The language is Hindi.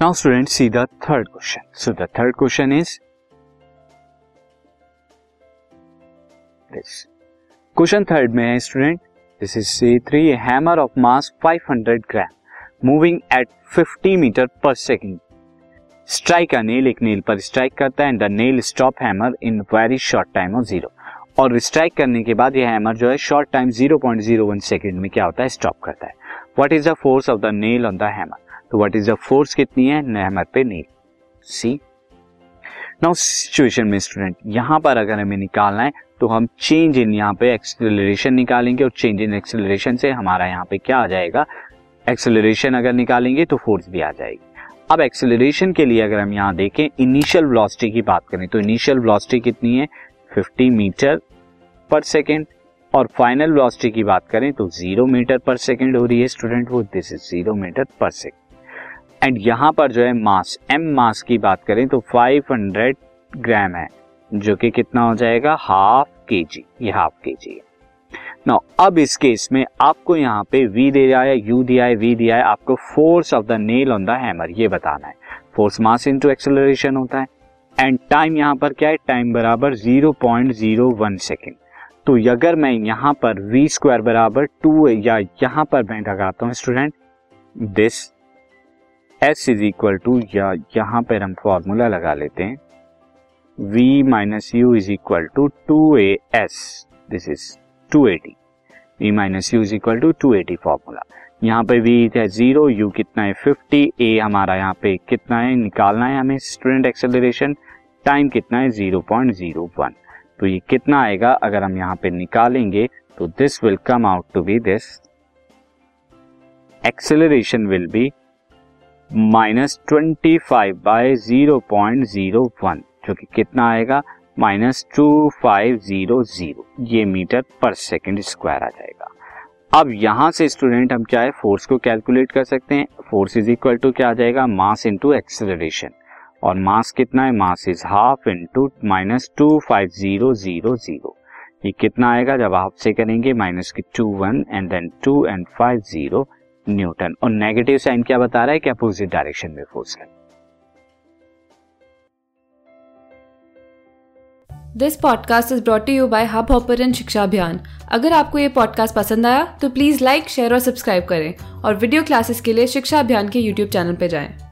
Now student see the third question so the third question is this question third में है student this is C three hammer of mass 500 gram moving at 50 metre per second strike का नेल एक नेल पर स्ट्राइक करता है and the nail stop hammer in very short time of zero और स्ट्राइक करने के बाद यह हैमर जो है शॉर्ट टाइम 0.01 सेकंड में क्या होता है? स्टॉप करता है. What is the force of the nail on the hammer तो व्हाट इज़ द फोर्स कितनी है? हैमर पे नेल सी नाउ सिचुएशन में स्टूडेंट यहाँ पर अगर हमें निकालना है तो हम चेंज इन यहाँ पे एक्सेलरेशन निकालेंगे और चेंज इन एक्सेलरेशन से हमारा यहाँ पे क्या आ जाएगा? एक्सेलरेशन अगर निकालेंगे तो फोर्स भी आ जाएगी। अब एक्सेलरेशन के लिए अगर हम यहाँ देखें इनिशियल वेलोसिटी की बात करें तो इनिशियल वेलोसिटी कितनी है? 50 मीटर पर सेकेंड और फाइनल वेलोसिटी की बात करें तो ज़ीरो मीटर पर सेकेंड हो रही है स्टूडेंट वो this is zero metre per second and यहाँ पर जो है मास एम मास की बात करें तो 500 ग्राम है, जो कि कितना हो जाएगा? हाफ़ के जी ये हाफ़ के जी है। नाउ अब इस केस में आपको यहाँ पे वी दे रहा है यू दिया है वी दिया है, आपको force of the nail on the hammer ये बताना है। फोर्स मास इनटू एक्सेलरेशन होता है। एंड टाइम यहाँ पर क्या है? टाइम बराबर 0.01 सेकेंड तो अगर मैं यहाँ पर वी स्क्वायर बराबर टू या यहाँ पर मैं लगाता हूँ student this S is equal to या यहाँ पर हम फॉर्मूला लगा लेते हैं। V minus U is equal to two A S this is two at V minus U is equal to two at formula यहाँ पे वी है ज़ीरो यू कितना है फिफ्टी ए हमारा यहाँ पे कितना है? निकालना है हमें स्टूडेंट एक्सेलरेशन टाइम कितना है? ज़ीरो पॉइंट ज़ीरो वन तो ये कितना आएगा? अगर हम यहाँ पे निकालेंगे तो this will come out to be this acceleration will be minus twenty five by zero point zero one, जो कि कितना आएगा? Minus two five zero zero. ये मीटर पर सेकेंड स्क्वायर आ जाएगा। अब यहाँ से स्टूडेंट हम चाहे फोर्स को कैलकुलेट कर सकते हैं। फोर्स इज़ इक्वल टू क्या आ जाएगा? Mass into acceleration. और मास कितना है? Mass is half into minus two five zero zero zero. ये कितना आएगा? जब हाफ़ से करेंगे माइनस की two one and then two and five zero newton. और नेगेटिव साइन क्या बता रहा है कि अपोजिट डायरेक्शन में फोर्स है? This podcast is brought you by Hub Hopper Shiksha Abhiyan अगर आपको ये पॉडकास्ट पसंद आया तो प्लीज़ लाइक शेयर और सब्सक्राइब करें। और वीडियो क्लासेस के लिए शिक्षा अभियान के यूट्यूब चैनल पर जाएँ।